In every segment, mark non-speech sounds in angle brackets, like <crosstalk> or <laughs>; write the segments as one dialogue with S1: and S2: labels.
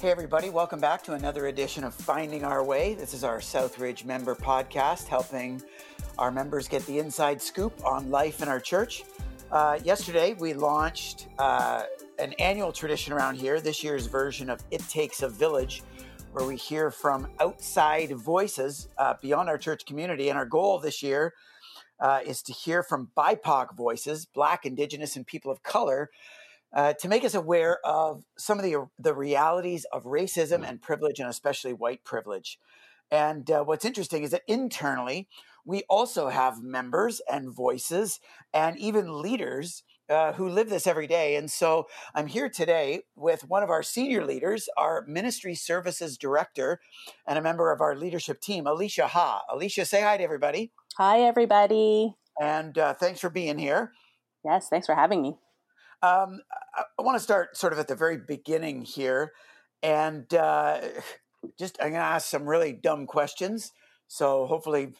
S1: Hey, everybody, welcome back to another edition of Finding Our Way. This is our Southridge member podcast, helping our members get the inside scoop on life in our church. Uh, yesterday, we launched uh, an annual tradition around here, this year's version of It Takes a Village, where we hear from outside voices uh, beyond our church community. And our goal this year uh, is to hear from BIPOC voices, Black, Indigenous, and people of color, uh, to make us aware of some of the, the realities of racism and privilege, and especially white privilege. And uh, what's interesting is that internally, we also have members and voices and even leaders uh, who live this every day. And so I'm here today with one of our senior leaders, our ministry services director, and a member of our leadership team, Alicia Ha. Alicia, say hi to everybody.
S2: Hi, everybody.
S1: And uh, thanks for being here.
S2: Yes, thanks for having me.
S1: Um, I, I want to start sort of at the very beginning here. And uh, <sighs> just, I'm going to ask some really dumb questions. So hopefully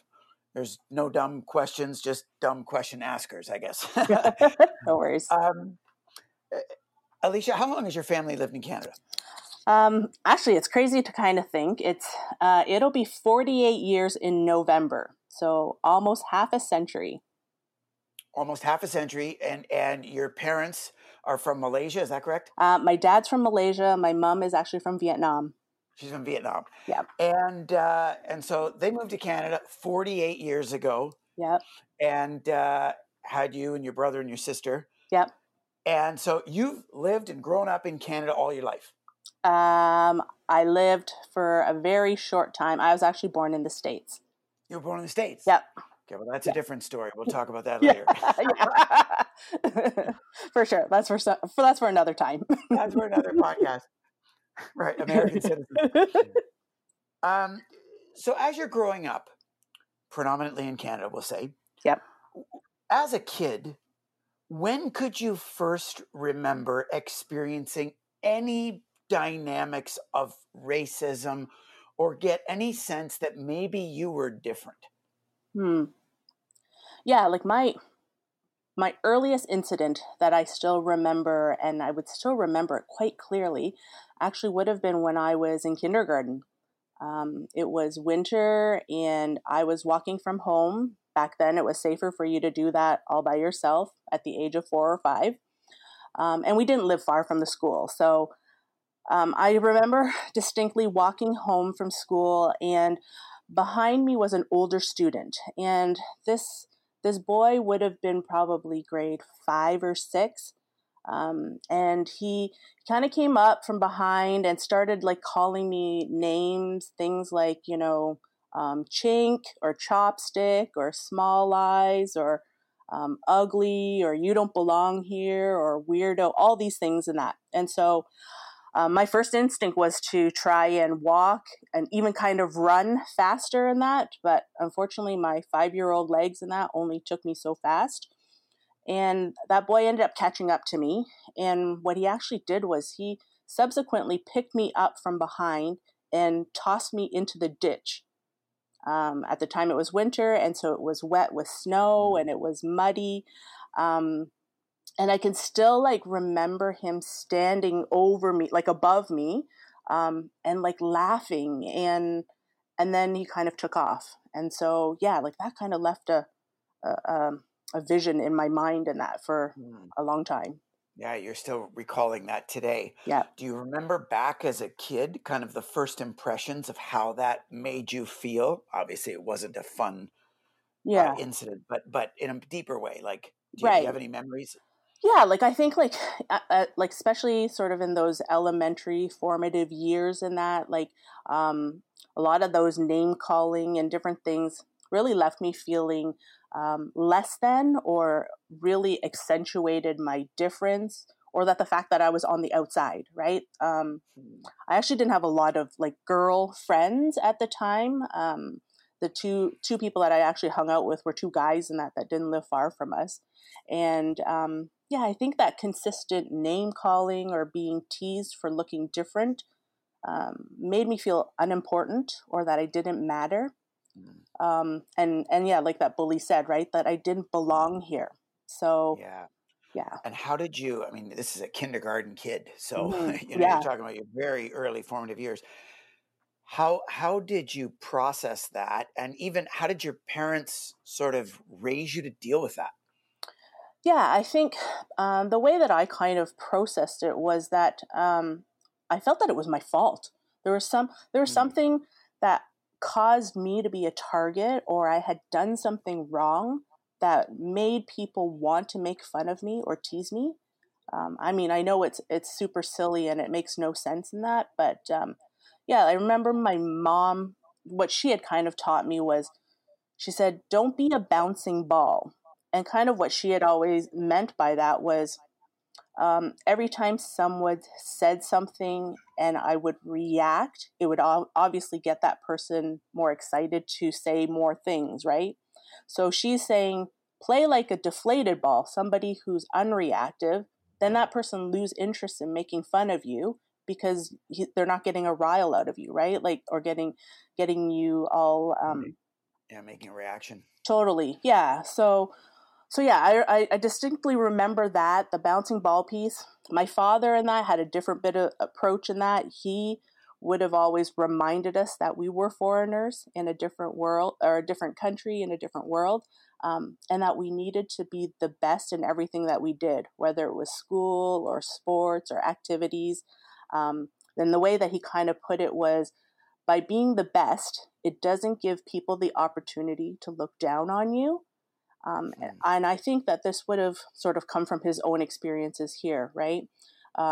S1: there's no dumb questions, just dumb question askers, I guess. <laughs>
S2: no <laughs> worries. Um,
S1: Alicia, how long has your family lived in Canada?
S2: Um, actually, it's crazy to kind of think. It's uh, it'll be 48 years in November, so almost half a century.
S1: Almost half a century, and and your parents are from Malaysia. Is that correct?
S2: Uh, my dad's from Malaysia. My mom is actually from Vietnam.
S1: She's from Vietnam.
S2: Yeah.
S1: And uh, and so they moved to Canada 48 years ago.
S2: Yep.
S1: And uh, had you and your brother and your sister.
S2: Yep.
S1: And so you've lived and grown up in Canada all your life.
S2: Um, I lived for a very short time. I was actually born in the states.
S1: You were born in the states.
S2: Yep.
S1: Okay, well that's yep. a different story. We'll <laughs> talk about that later. <laughs> <laughs>
S2: for sure. That's for, for that's for another time.
S1: that's for another podcast right, American citizen. um, so as you're growing up, predominantly in Canada, we'll say.
S2: Yep.
S1: As a kid, when could you first remember experiencing any dynamics of racism or get any sense that maybe you were different?
S2: Hmm. Yeah, like my my earliest incident that I still remember, and I would still remember it quite clearly, actually would have been when I was in kindergarten. Um, it was winter, and I was walking from home. Back then, it was safer for you to do that all by yourself at the age of four or five. Um, and we didn't live far from the school. So um, I remember <laughs> distinctly walking home from school, and behind me was an older student. And this this boy would have been probably grade five or six. Um, and he kind of came up from behind and started like calling me names, things like, you know, um, chink or chopstick or small eyes or um, ugly or you don't belong here or weirdo, all these things and that. And so um, my first instinct was to try and walk and even kind of run faster in that. But unfortunately, my five year old legs in that only took me so fast. And that boy ended up catching up to me. And what he actually did was he subsequently picked me up from behind and tossed me into the ditch. Um, at the time, it was winter, and so it was wet with snow and it was muddy. Um, and I can still like remember him standing over me, like above me, um, and like laughing, and and then he kind of took off. And so yeah, like that kind of left a a, um, a vision in my mind and that for mm. a long time.
S1: Yeah, you're still recalling that today.
S2: Yeah.
S1: Do you remember back as a kid, kind of the first impressions of how that made you feel? Obviously, it wasn't a fun uh,
S2: yeah.
S1: Uh, incident, but but in a deeper way, like, do you,
S2: right.
S1: do you have any memories?
S2: Yeah like i think like <sighs> uh, uh, like especially sort of in those elementary formative years and that like um, a lot of those name calling and different things really left me feeling um, less than or really accentuated my difference or that the fact that i was on the outside right um, hmm. i actually didn't have a lot of like girl friends at the time um, the two two people that i actually hung out with were two guys in that that didn't live far from us and um, yeah, I think that consistent name calling or being teased for looking different um, made me feel unimportant or that I didn't matter. Mm. Um, and and yeah, like that bully said, right, that I didn't belong here. So
S1: yeah,
S2: Yeah.
S1: And how did you? I mean, this is a kindergarten kid, so
S2: Mhm. <laughs>
S1: you know
S2: Yeah.
S1: you're talking about your very early formative years. How how did you process that, and even how did your parents sort of raise you to deal with that?
S2: Yeah, I think um, the way that I kind of processed it was that um, I felt that it was my fault. There was some there was
S1: Mm,
S2: something that caused me to be a target, or I had done something wrong that made people want to make fun of me or tease me. Um, I mean, I know it's it's super silly and it makes no sense in that, but um, yeah, I remember my mom. What she had kind of taught me was she said, "Don't be a bouncing ball." And kind of what she had always meant by that was um, every time someone said something and I would react, it would obviously get that person more excited to say more things, right? So she's saying, play like a deflated ball, somebody who's unreactive, then that person lose interest in making fun of you because he, they're not getting a rile out of you, right? Like, or getting getting you all um,
S1: yeah, making a reaction.
S2: totally, yeah. So so yeah, I, I, distinctly remember that the bouncing ball piece. My father and I had a different bit of approach in that. He would have always reminded us that we were foreigners in a different world or a different country in a different world, um, and that we needed to be the best in everything that we did, whether it was school or sports or activities. Um, and the way that he kind of put it was by being the best, it doesn't give people the opportunity to look down on you um,
S1: Hmm,
S2: and I think that this would have sort of come from his own experiences here, right?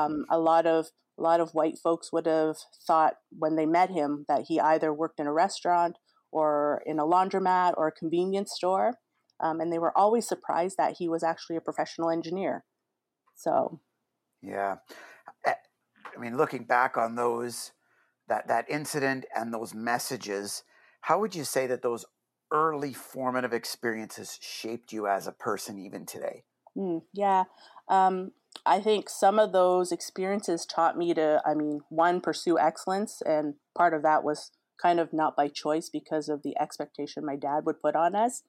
S1: hmm,
S2: Um, a lot of a lot of white folks would have thought when they met him that he either worked in a restaurant or in a laundromat or a convenience store, um, and they were always surprised that he was actually a professional engineer. So
S1: Yeah. I mean, looking back on those that that incident and those messages, how would you say that those early formative experiences shaped you as a person even today?
S2: Mm, yeah. Um, I think some of those experiences taught me to, I mean, one, pursue excellence. And part of that was kind of not by choice because of the expectation my dad would put on us.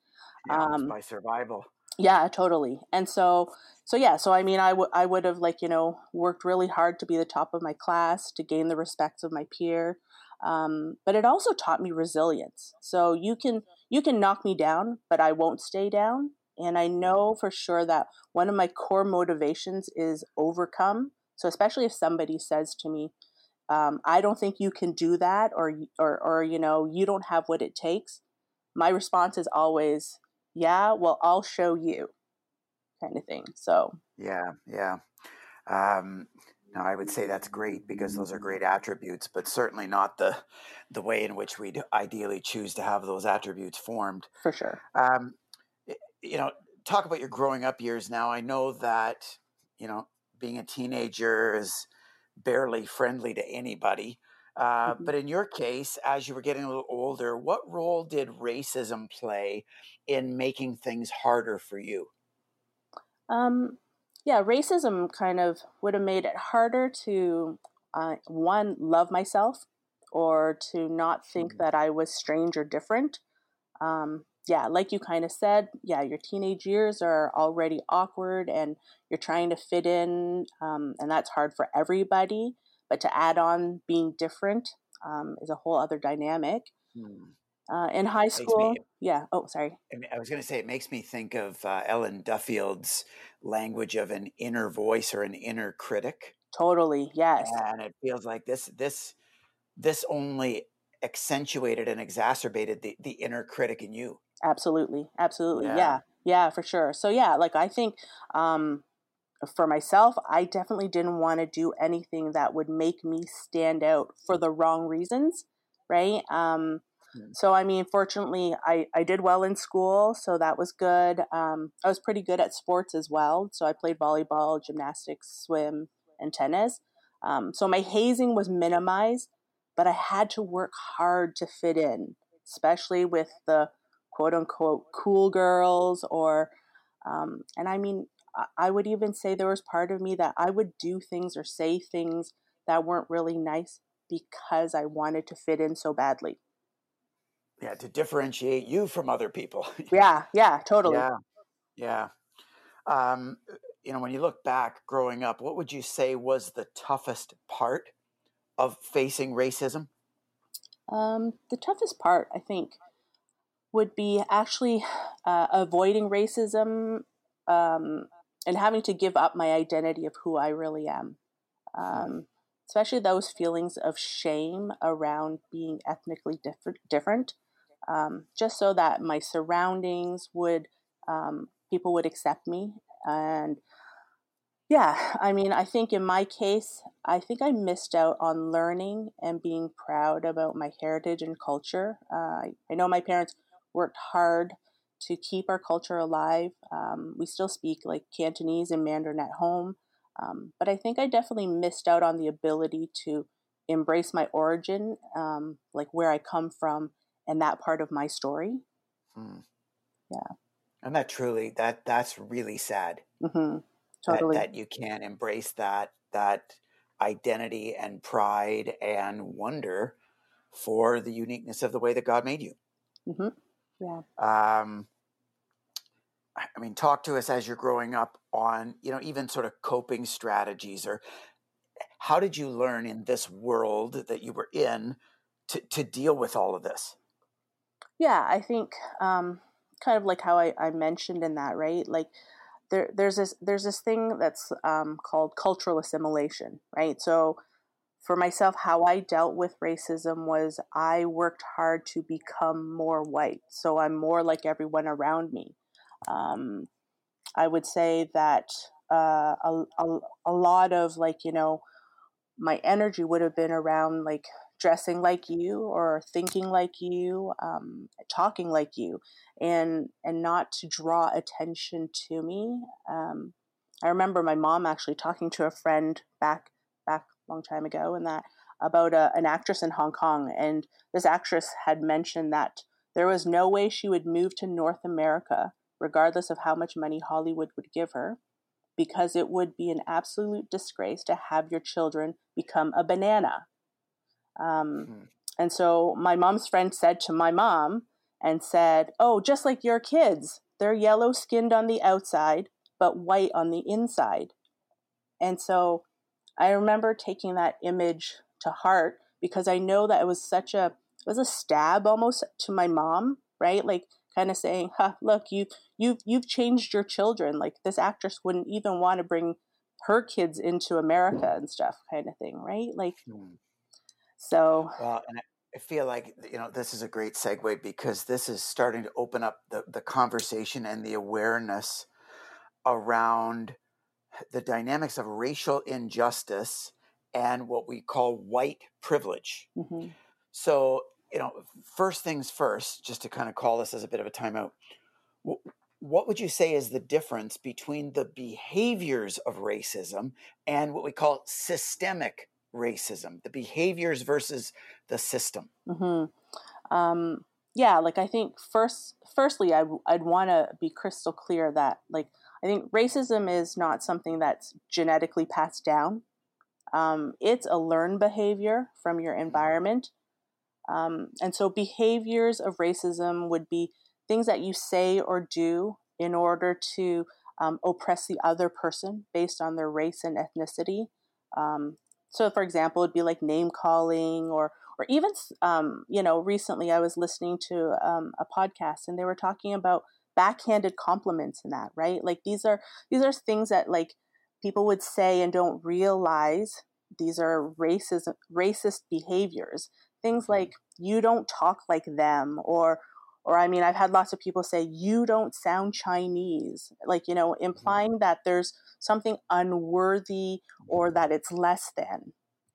S1: Yeah,
S2: Um,
S1: by survival.
S2: Yeah, totally. And so, so yeah, so I mean, I would I would have like, you know, worked really hard to be the top of my class, to gain the respects of my peer. Um, but it also taught me resilience. So you can you can knock me down, but I won't stay down. And I know for sure that one of my core motivations is overcome. So especially if somebody says to me, um, "I don't think you can do that," or or or you know, you don't have what it takes. My response is always, "Yeah, well, I'll show you," kind of thing. So
S1: Yeah, yeah. Um, no, I would say that's great because those are great attributes, but certainly not the the way in which we'd ideally choose to have those attributes formed.
S2: for sure.
S1: Um, you know, talk about your growing up years now. I know that, you know, being a teenager is barely friendly to anybody. Uh,
S2: Mhm.
S1: but in your case, as you were getting a little older, what role did racism play in making things harder for you?
S2: Um, yeah, racism kind of would have made it harder to, uh, one, love myself or to not think
S1: Mm,
S2: that I was strange or different. Um, yeah, like you kind of said, yeah, your teenage years are already awkward and you're trying to fit in, um, and that's hard for everybody. But to add on being different um, is a whole other dynamic.
S1: mm.
S2: Uh, in high
S1: Makes me
S2: school, yeah, oh, sorry.
S1: I I was going to say, it makes me think of uh, Ellen Duffield's language of an inner voice or an inner critic,
S2: Totally, yes.
S1: and it feels like this this this only accentuated and exacerbated the the inner critic in you.
S2: Absolutely. Absolutely.
S1: Yeah,
S2: Yeah. Yeah, for sure. So yeah, like I think um for myself, I definitely didn't want to do anything that would make me stand out for the wrong reasons, right? Um
S1: Mm,
S2: so I mean, fortunately, I I did well in school, so that was good. Um I was pretty good at sports as well. So I played volleyball, gymnastics, swim, and tennis. Um so my hazing was minimized, but I had to work hard to fit in, especially with the quote unquote cool girls or um, and i mean I, would even say there was part of me that i would do things or say things that weren't really nice because i wanted to fit in so badly
S1: yeah, to differentiate you from other people. <laughs>
S2: yeah yeah totally
S1: yeah, yeah. Um, you know, when you look back growing up, what would you say was the toughest part of facing racism?
S2: Um, the toughest part, I think, would be actually uh, avoiding racism um, and having to give up my identity of who I really am. Um, especially those feelings of shame around being ethnically different, different um, just so that my surroundings would, um, people would accept me. And yeah, I mean, I think in my case, I think I missed out on learning and being proud about my heritage and culture. Uh, I know my parents worked hard to keep our culture alive. Um, we still speak like Cantonese and Mandarin at home. Um, but I think I definitely missed out on the ability to embrace my origin, um, like where I come from, and that part of my story. Hmm. Yeah,
S1: and that truly that that's really sad.
S2: Mm-hmm. Totally,
S1: that, that you can't embrace that that identity and pride and wonder for the uniqueness of the way that God made you.
S2: Mm-hmm. Yeah.
S1: Um, I mean, talk to us as you're growing up on, you know, even sort of coping strategies or how did you learn in this world that you were in to, to deal with all of this?
S2: Yeah, I think um, kind of like how I, I mentioned in that, right? Like there, there's this there's this thing that's um, called cultural assimilation, right? So for myself, how I dealt with racism was I worked hard to become more white, so I'm more like everyone around me. Um, I would say that uh, a, a, a lot of like, you know, my energy would have been around like dressing like you or thinking like you, um, talking like you, and and not to draw attention to me. Um, I remember my mom actually talking to a friend back long time ago, and that about a, an actress in Hong Kong, and this actress had mentioned that there was no way she would move to North America regardless of how much money Hollywood would give her, because it would be an absolute disgrace to have your children become a banana. Um, hmm. And so my mom's friend said to my mom and said, Oh, just like your kids, they're yellow skinned on the outside, but white on the inside. And so I remember taking that image to heart because I know that it was such a it was a stab almost to my mom, right? Like kind of saying, huh, look, you you've you've changed your children. Like this actress wouldn't even want to bring her kids into America and stuff, kind of thing, right? Like, hmm. so.
S1: Well, and I feel like you know this is a great segue because this is starting to open up the the conversation and the awareness around the dynamics of racial injustice and what we call white privilege. Mm-hmm. So you know, first things first, just to kind of call this as a bit of a timeout, what would you say is the difference between the behaviors of racism and what we call systemic racism, the behaviors versus the system?
S2: Mm-hmm. Um, yeah, like I think first, firstly, I, I'd want to be crystal clear that like I think racism is not something that's genetically passed down. Um, it's a learned behavior from your environment um, and so behaviors of racism would be things that you say or do in order to um, oppress the other person based on their race and ethnicity. Um, so, for example, it'd be like name calling, or or even um, you know, recently I was listening to um, a podcast and they were talking about backhanded compliments in that, right? Like these are these are things that like people would say and don't realize these are racist racist behaviors things mm-hmm. like you don't talk like them or or I mean I've had lots of people say you don't sound Chinese like you know mm-hmm. implying that there's something unworthy or that it's less than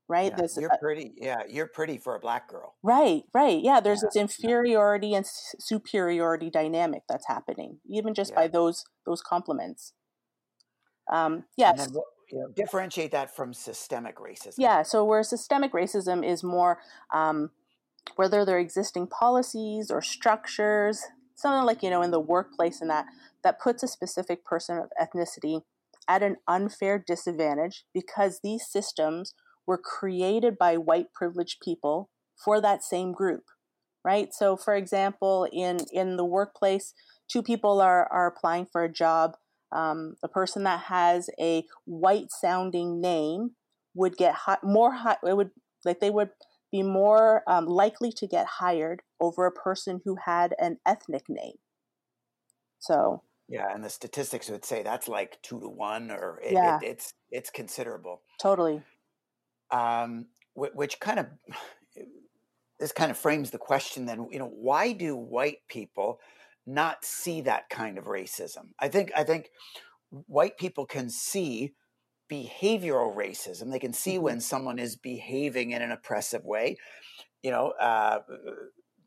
S2: right?
S1: Yeah, this you're uh, pretty yeah you're pretty for a black girl.
S2: Right right yeah there's yeah, this inferiority yeah. and superiority dynamic that's happening even just by those those compliments. Um yes.
S1: you know, differentiate that from systemic racism.
S2: Yeah, so where systemic racism is more um, whether they're existing policies or structures, something like you know in the workplace and that that puts a specific person of ethnicity at an unfair disadvantage because these systems were created by white privileged people for that same group right so for example in in the workplace two people are are applying for a job Um, a person that has a white sounding name would get hi- more high, it would like they would be more um, likely to get hired over a person who had an ethnic name. So
S1: yeah, and the statistics would say that's like two to one, or it,
S2: yeah,
S1: it, it's it's considerable.
S2: Totally.
S1: Um, which kind of <sighs> this kind of frames the question then you know why do white people not see that kind of racism? I think i think white people can see behavioral racism. They can see mm-hmm. when someone is behaving in an oppressive way you know uh,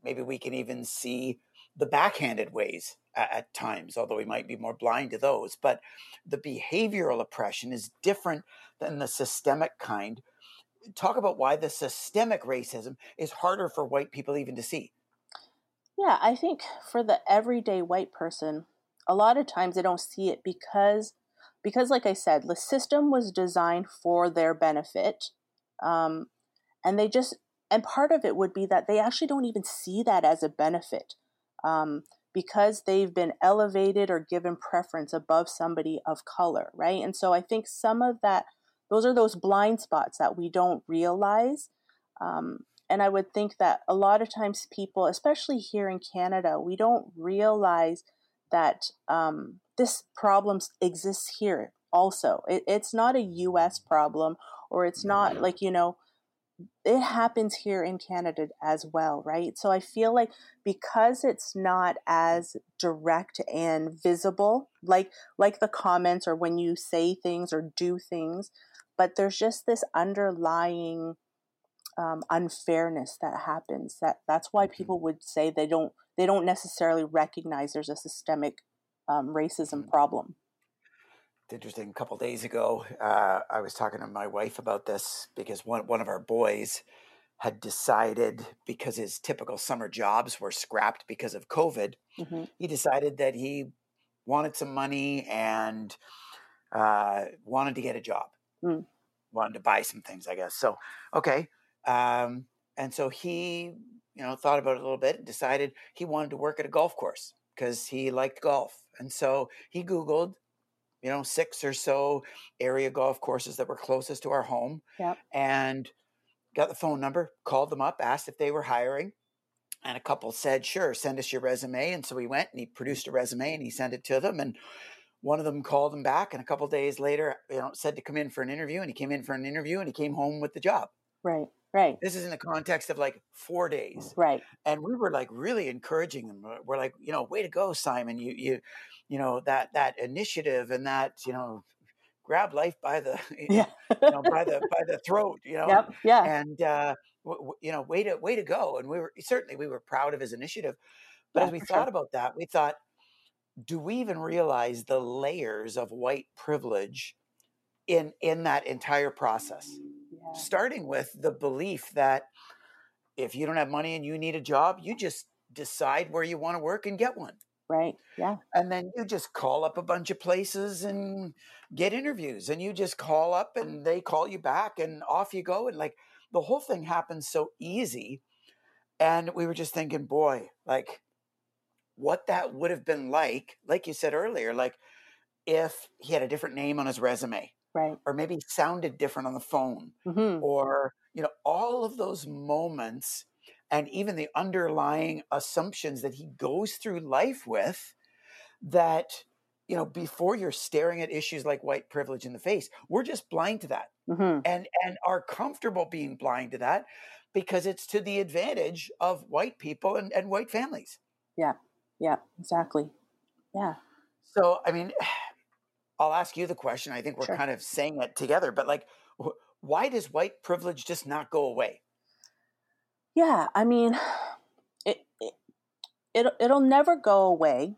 S1: maybe we can even see the backhanded ways at, at times although we might be more blind to those. But the behavioral oppression is different than the systemic kind talk about why the systemic racism is harder for white people even to see.
S2: Yeah, I think for the everyday white person, a lot of times they don't see it because because like I said, the system was designed for their benefit. Um, and they just and part of it would be that they actually don't even see that as a benefit. Um, because they've been elevated or given preference above somebody of color, right? And so I think some of that those are those blind spots that we don't realize. Um, and I would think that a lot of times people, especially here in Canada, we don't realize that um, this problem exists here also. It, it's not a US problem, or it's not like, you know, it happens here in Canada as well, right? So I feel like because it's not as direct and visible, like like the comments or when you say things or do things, but there's just this underlying um, unfairness that happens that that's why mm-hmm. people would say they don't they don't necessarily recognize there's a systemic um, racism mm-hmm. problem
S1: it's interesting a couple days ago uh, i was talking to my wife about this because one, one of our boys had decided because his typical summer jobs were scrapped because of covid mm-hmm. he decided that he wanted some money and uh, wanted to get a job Mm. Wanted to buy some things, I guess. So, okay. Um, and so he, you know, thought about it a little bit and decided he wanted to work at a golf course because he liked golf. And so he Googled, you know, six or so area golf courses that were closest to our home.
S2: Yep.
S1: And got the phone number, called them up, asked if they were hiring. And a couple said, sure, send us your resume. And so he went and he produced a resume and he sent it to them. And one of them called him back and a couple days later you know said to come in for an interview and he came in for an interview and he came home with the job
S2: right right
S1: this is in the context of like four days
S2: right
S1: and we were like really encouraging them we're like you know way to go simon you you you know that that initiative and that you know grab life by the <laughs> yeah. you know by the by the throat you know
S2: yep. yeah
S1: and uh w- you know way to way to go and we were certainly we were proud of his initiative but yeah, as we thought sure. about that we thought do we even realize the layers of white privilege in in that entire process? Yeah. starting with the belief that if you don't have money and you need a job you just decide where you want to work and get one.
S2: Right yeah.
S1: And then you just call up a bunch of places and get interviews and you just call up and they call you back and off you go and like the whole thing happens so easy and we were just thinking boy like what that would have been like, like you said earlier, like if he had a different name on his resume.
S2: Right.
S1: Or maybe sounded different on the phone. Mm-hmm. Or, you know, all of those moments and even the underlying assumptions that he goes through life with that you know before you're staring at issues like white privilege in the face we're just blind to that mm-hmm. and and are comfortable being blind to that because it's to the advantage of white people and, and white families
S2: yeah yeah, exactly. Yeah.
S1: So, I mean, <sighs> I'll ask you the question. I think we're sure. kind of saying it together, but like, why does white privilege just not go away?
S2: Yeah, I mean, <sighs> it, it, it it'll never go away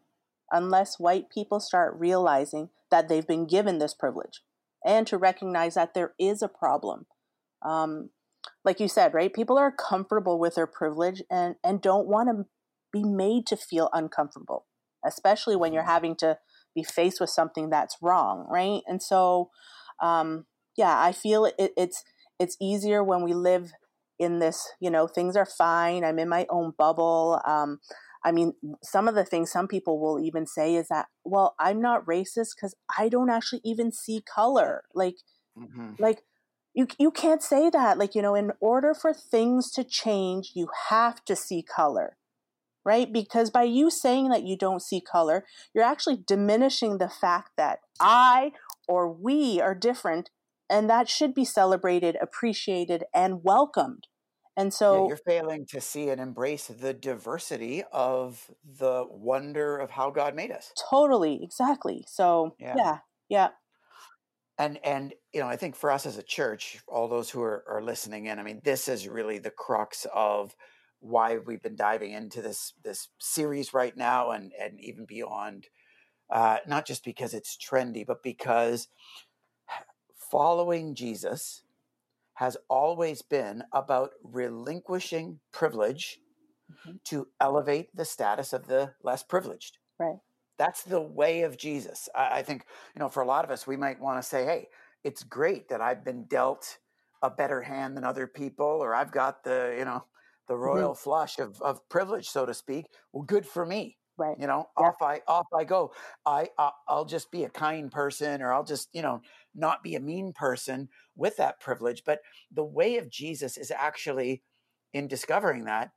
S2: unless white people start realizing that they've been given this privilege and to recognize that there is a problem. Um, like you said, right? People are comfortable with their privilege and, and don't want to be made to feel uncomfortable, especially when you're mm-hmm. having to be faced with something that's wrong, right? And so, um, yeah, I feel it, it's it's easier when we live in this. You know, things are fine. I'm in my own bubble. Um, I mean, some of the things some people will even say is that, well, I'm not racist because I don't actually even see color. Like, mm-hmm. like you you can't say that. Like, you know, in order for things to change, you have to see color. Right? Because by you saying that you don't see color, you're actually diminishing the fact that I or we are different and that should be celebrated, appreciated, and welcomed. And so
S1: yeah, you're failing to see and embrace the diversity of the wonder of how God made us.
S2: Totally, exactly. So yeah, yeah. yeah.
S1: And and you know, I think for us as a church, all those who are, are listening in, I mean, this is really the crux of why we've been diving into this this series right now and and even beyond. Uh, not just because it's trendy, but because following Jesus has always been about relinquishing privilege mm-hmm. to elevate the status of the less privileged.
S2: Right.
S1: That's the way of Jesus. I, I think, you know, for a lot of us, we might want to say, hey, it's great that I've been dealt a better hand than other people, or I've got the, you know, the mm-hmm. royal mm-hmm. flush of, of privilege, so to speak. Well, good for me.
S2: Right.
S1: You know, yep. off I off I go. I I'll just be a kind person, or I'll just you know not be a mean person with that privilege. But the way of Jesus is actually in discovering that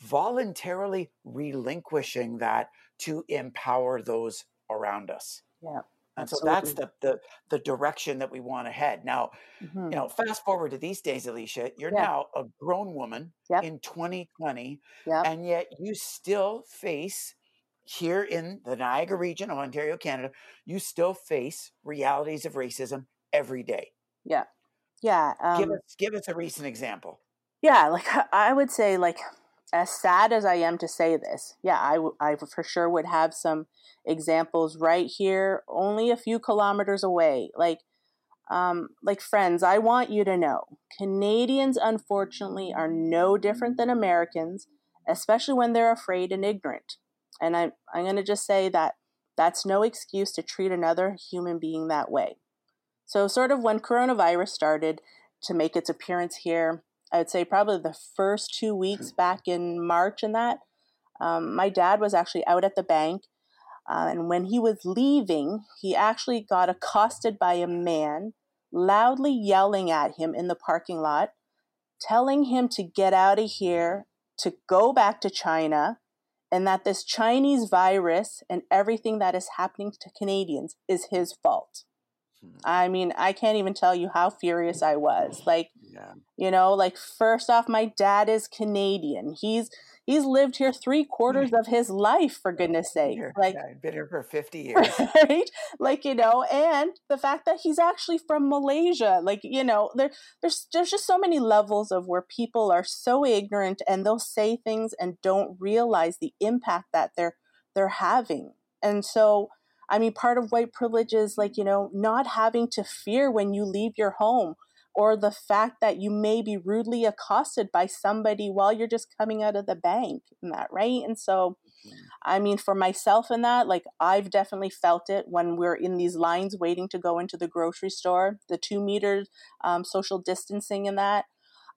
S1: voluntarily relinquishing that to empower those around us.
S2: Yeah.
S1: And so that's the, the the direction that we want to head. Now, mm-hmm. you know, fast forward to these days, Alicia, you're yeah. now a grown woman yep. in 2020, yep. and yet you still face here in the Niagara region of Ontario, Canada, you still face realities of racism every day.
S2: Yeah. Yeah.
S1: Um, give us give us a recent example.
S2: Yeah, like I would say like as sad as I am to say this, yeah, I, w- I for sure would have some examples right here, only a few kilometers away. Like, um, like friends, I want you to know Canadians, unfortunately, are no different than Americans, especially when they're afraid and ignorant. And I, I'm going to just say that that's no excuse to treat another human being that way. So, sort of when coronavirus started to make its appearance here, I would say probably the first two weeks back in March and that, um, my dad was actually out at the bank. Uh, and when he was leaving, he actually got accosted by a man loudly yelling at him in the parking lot, telling him to get out of here, to go back to China, and that this Chinese virus and everything that is happening to Canadians is his fault. I mean, I can't even tell you how furious I was. Like, yeah. you know, like first off, my dad is Canadian. He's he's lived here three quarters <laughs> of his life, for goodness sake. Like,
S1: yeah, been here for fifty <laughs> years,
S2: right? Like, you know, and the fact that he's actually from Malaysia. Like, you know, there there's there's just so many levels of where people are so ignorant and they'll say things and don't realize the impact that they're they're having. And so I mean, part of white privilege is like, you know, not having to fear when you leave your home or the fact that you may be rudely accosted by somebody while you're just coming out of the bank and that, right? And so, mm-hmm. I mean, for myself in that, like, I've definitely felt it when we're in these lines waiting to go into the grocery store, the two meter um, social distancing and that.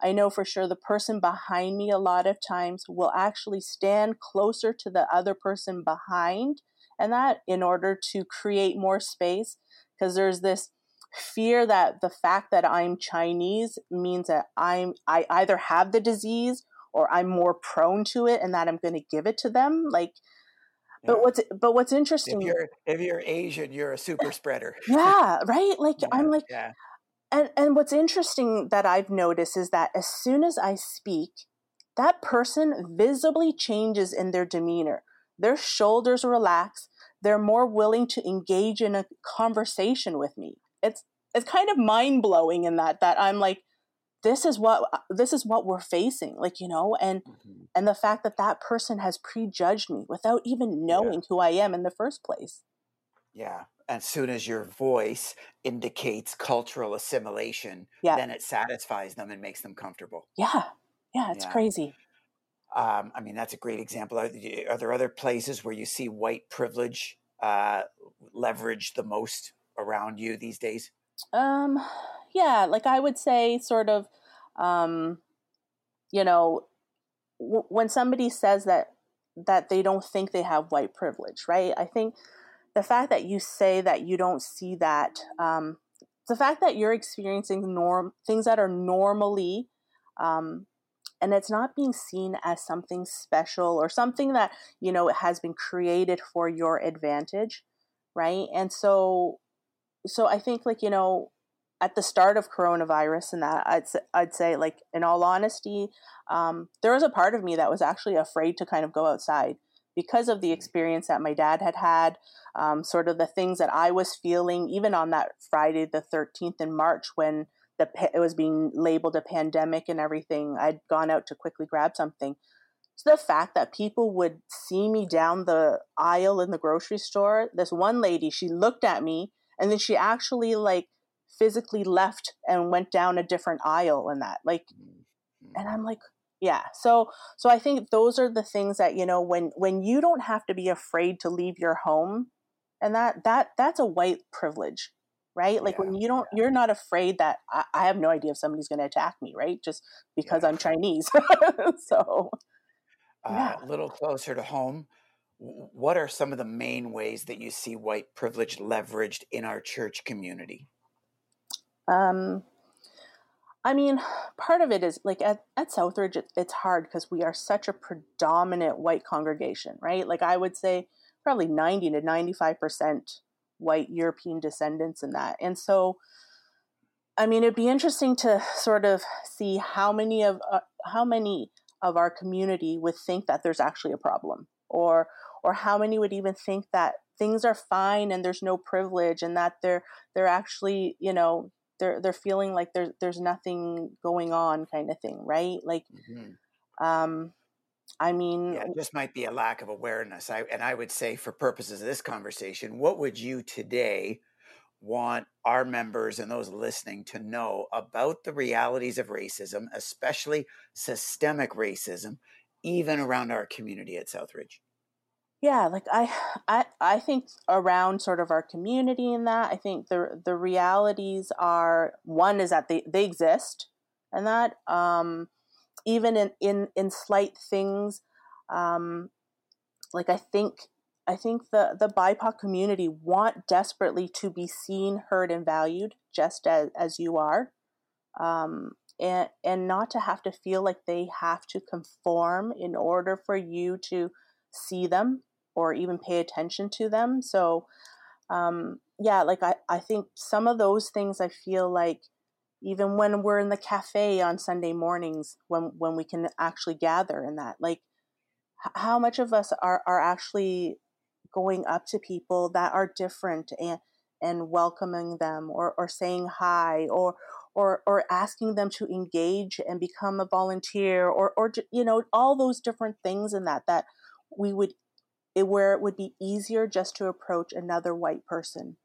S2: I know for sure the person behind me a lot of times will actually stand closer to the other person behind and that in order to create more space because there's this fear that the fact that I'm Chinese means that I'm I either have the disease or I'm more prone to it and that I'm going to give it to them like yeah. but what's but what's interesting
S1: if you're if you're Asian you're a super <laughs> spreader
S2: yeah right like <laughs> yeah, I'm like yeah. and and what's interesting that I've noticed is that as soon as I speak that person visibly changes in their demeanor their shoulders relax. They're more willing to engage in a conversation with me. It's it's kind of mind blowing in that that I'm like, this is what this is what we're facing, like you know, and mm-hmm. and the fact that that person has prejudged me without even knowing yeah. who I am in the first place.
S1: Yeah, as soon as your voice indicates cultural assimilation, yeah. then it satisfies them and makes them comfortable.
S2: Yeah, yeah, it's yeah. crazy.
S1: Um, I mean, that's a great example. Are, are, there other places where you see white privilege uh, leverage the most around you these days?
S2: Um, <sighs> yeah, like I would say, sort of, um, you know, w- when somebody says that that they don't think they have white privilege, right? I think the fact that you say that you don't see that, um, the fact that you're experiencing norm things that are normally, um, and it's not being seen as something special or something that you know has been created for your advantage, right? And so, so I think like you know at the start of coronavirus and that I'd, I'd say like in all honesty um, there was a part of me that was actually afraid to kind of go outside because of the mm. experience that my dad had had um, sort of the things that i was feeling even on that friday the 13th in march when the it was being labeled a pandemic and everything i'd gone out to quickly grab something. So the fact that people would see me down the aisle in the grocery store this one lady she looked at me and then she actually like physically left and went down a different aisle in that like mm-hmm. and i'm like yeah. So so i think those are the things that you know when when you don't have to be afraid to leave your home and that that that's a white privilege right like yeah, when you don't yeah. you're not afraid that I, I, have no idea if somebody's going to attack me right just because yeah. i'm chinese <laughs> so
S1: uh, a little closer to home what are some of the main ways that you see white privilege leveraged in our church community
S2: um, I mean, part of it is like at, at Southridge, it, it's hard because we are such a predominant white congregation, right? Like I would say probably 90 to 95% white European descendants in that. And so, I mean, it'd be interesting to sort of see how many of uh, how many of our community would think that there's actually a problem, or or how many would even think that things are fine and there's no privilege, and that they're they're actually you know they're they're feeling like there's there's nothing going on kind of thing right like mm-hmm. um i mean
S1: yeah, it just might be a lack of awareness i and i would say for purposes of this conversation what would you today want our members and those listening to know about the realities of racism especially systemic racism even around our community at southridge?
S2: Yeah like I, I i think around sort of our community and that i think the the realities are one is that they they exist and that um even in in in slight things um like i think i think the the bipoc community want desperately to be seen heard and valued just as as you are um and and not to have to feel like they have to conform in order for you to see them or even pay attention to them. So, um, yeah, like I, I think some of those things I feel like even when we're in the cafe on Sunday mornings, when, when we can actually gather in that, like how much of us are, are actually going up to people that are different and, and welcoming them or, or saying hi or, or, or asking them to engage and become a volunteer or, or, you know, all those different things in that, that we would where it would be easier just to approach another white person.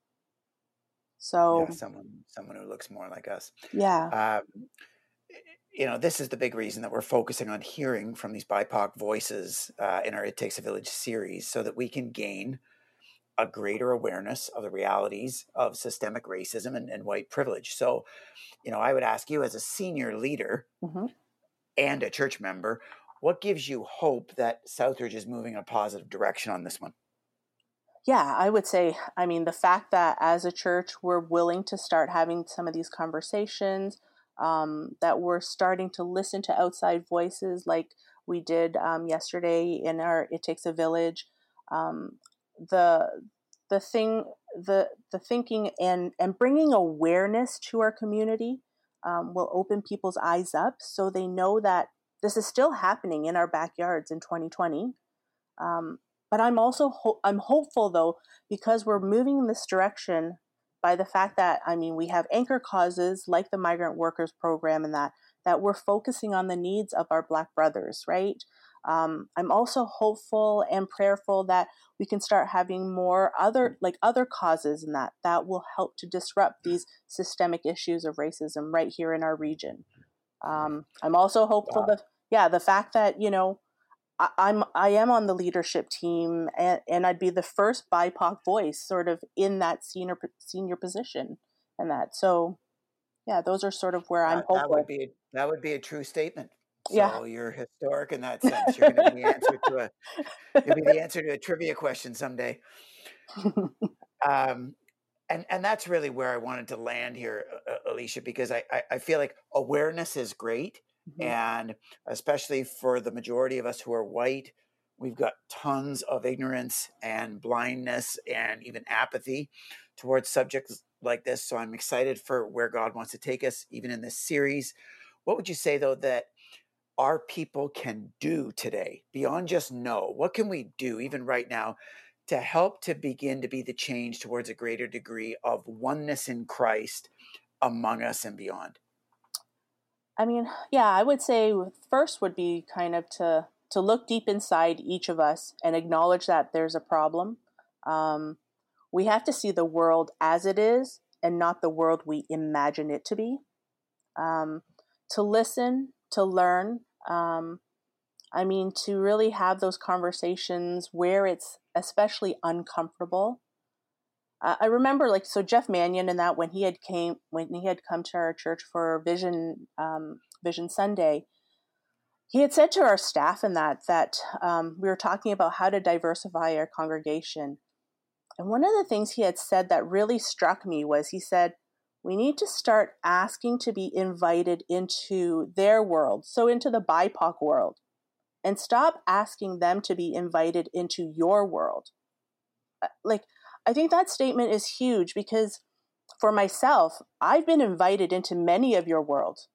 S2: So
S1: yeah, someone someone who looks more like us.
S2: Yeah. Um,
S1: you know, this is the big reason that we're focusing on hearing from these BIPOC voices uh, in our It Takes a Village series so that we can gain a greater awareness of the realities of systemic racism and, and white privilege. So, you know, I would ask you as a senior leader mm-hmm. and a church member, what gives you hope that Southridge is moving in a positive direction on this one?
S2: Yeah, I would say, I mean, the fact that as a church we're willing to start having some of these conversations, um, that we're starting to listen to outside voices like we did um, yesterday in our It Takes a Village. Um, the the thing the the thinking and and bringing awareness to our community um, will open people's eyes up so they know that this is still happening in our backyards in 2020. But I'm also ho- I'm hopeful though because we're moving in this direction by the fact that I mean we have anchor causes like the migrant workers program and that that we're focusing on the needs of our black brothers, right? Um, I'm also hopeful and prayerful that we can start having more other like other causes and that that will help to disrupt these systemic issues of racism right here in our region. Um, I'm also hopeful wow. that yeah, the fact that you know I, I'm I am on the leadership team and, and I'd be the first BIPOC voice sort of in that senior senior position and that so yeah, those are sort of where I'm hopeful.
S1: That would be that would be a true statement. So yeah. you're historic in that sense. You're going to be the answer to a <laughs> you'll be the answer to a trivia question someday. um, and and that's really where I wanted to land here, Alicia, because I, I, I feel like awareness is great, mm-hmm. and especially for the majority of us who are white, we've got tons of ignorance and blindness and even apathy towards subjects like this. So I'm excited for where God wants to take us, even in this series. What would you say though that our people can do today beyond just know? What can we do even right now? to help to begin to be the change towards a greater degree of oneness in Christ among us and beyond?
S2: I mean, yeah, I would say first would be kind of to to look deep inside each of us and acknowledge that there's a problem. Um, we have to see the world as it is and not the world we imagine it to be. Um, to listen, to learn, um, I mean, to really have those conversations where it's especially uncomfortable. Uh, I remember, like, so Jeff Manion and that when he had came when he had come to our church for Vision um, Vision Sunday, he had said to our staff in that that um, we were talking about how to diversify our congregation, and one of the things he had said that really struck me was he said we need to start asking to be invited into their world, so into the BIPOC world and stop asking them to be invited into your world. Uh, like, I think that statement is huge because for myself, I've been invited into many of your worlds,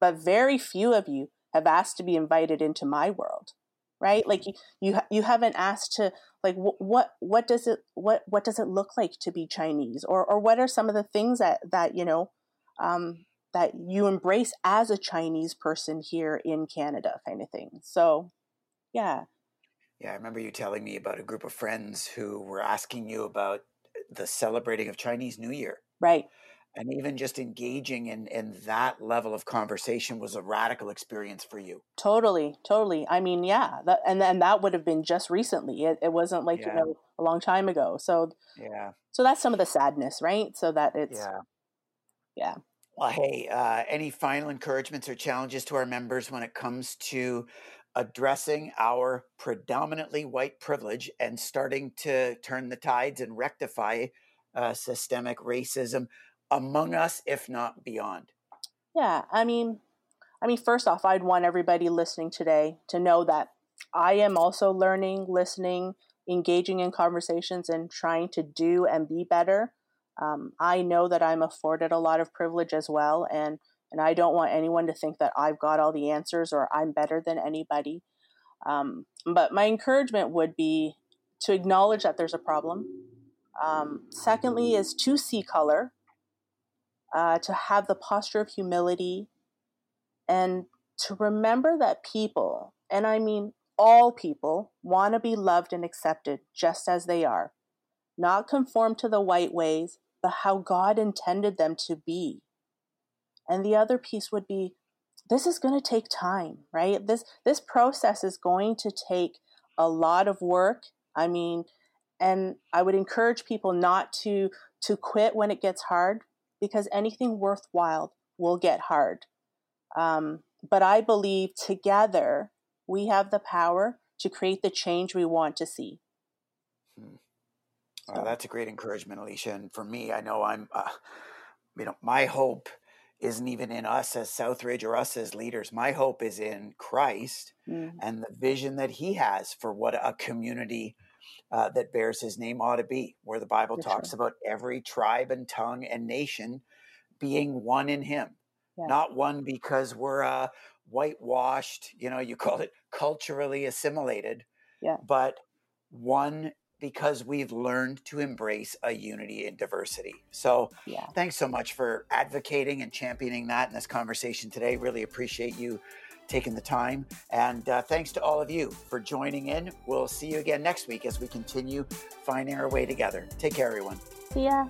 S2: but very few of you have asked to be invited into my world right like you you, you haven't asked to like wh- what what does it what what does it look like to be chinese or or what are some of the things that that you know um that you embrace as a Chinese person here in Canada, kind of thing. So, yeah.
S1: Yeah, I remember you telling me about a group of friends who were asking you about the celebrating of Chinese New Year.
S2: Right.
S1: And even just engaging in, in that level of conversation was a radical experience for you.
S2: Totally, totally. I mean, yeah, that, and then that would have been just recently. It, it wasn't like yeah. you know a long time ago. So
S1: yeah.
S2: So that's some of the sadness, right? So that it's yeah, yeah.
S1: Well, hey, uh, any final encouragements or challenges to our members when it comes to addressing our predominantly white privilege and starting to turn the tides and rectify uh, systemic racism among us, if not beyond?
S2: Yeah, I mean, I mean, first off, I'd want everybody listening today to know that I am also learning, listening, engaging in conversations, and trying to do and be better. Um, I know that I'm afforded a lot of privilege as well, and and I don't want anyone to think that I've got all the answers or I'm better than anybody. Um, but my encouragement would be to acknowledge that there's a problem. Um, secondly, is to see color, uh, to have the posture of humility, and to remember that people, and I mean all people, want to be loved and accepted just as they are, not conform to the white ways, but how God intended them to be. And the other piece would be this is going to take time, right? This this process is going to take a lot of work. I mean, and I would encourage people not to to quit when it gets hard because anything worthwhile will get hard. Um, but I believe together we have the power to create the change we want to see.
S1: Hmm. Uh, that's a great encouragement, Alicia. And for me, I know I'm, uh, you know, my hope isn't even in us as Southridge or us as leaders. My hope is in Christ mm. and the vision that He has for what a community uh, that bears His name ought to be, where the Bible talks about every tribe and tongue and nation being one in Him, yeah. not one because we're uh, whitewashed, you know, you call it culturally assimilated,
S2: yeah.
S1: but one because we've learned to embrace a unity in diversity. So, yeah. thanks so much for advocating and championing that in this conversation today. Really appreciate you taking the time. And uh, thanks to all of you for joining in. We'll see you again next week as we continue finding our way together. Take care, everyone.
S2: See ya.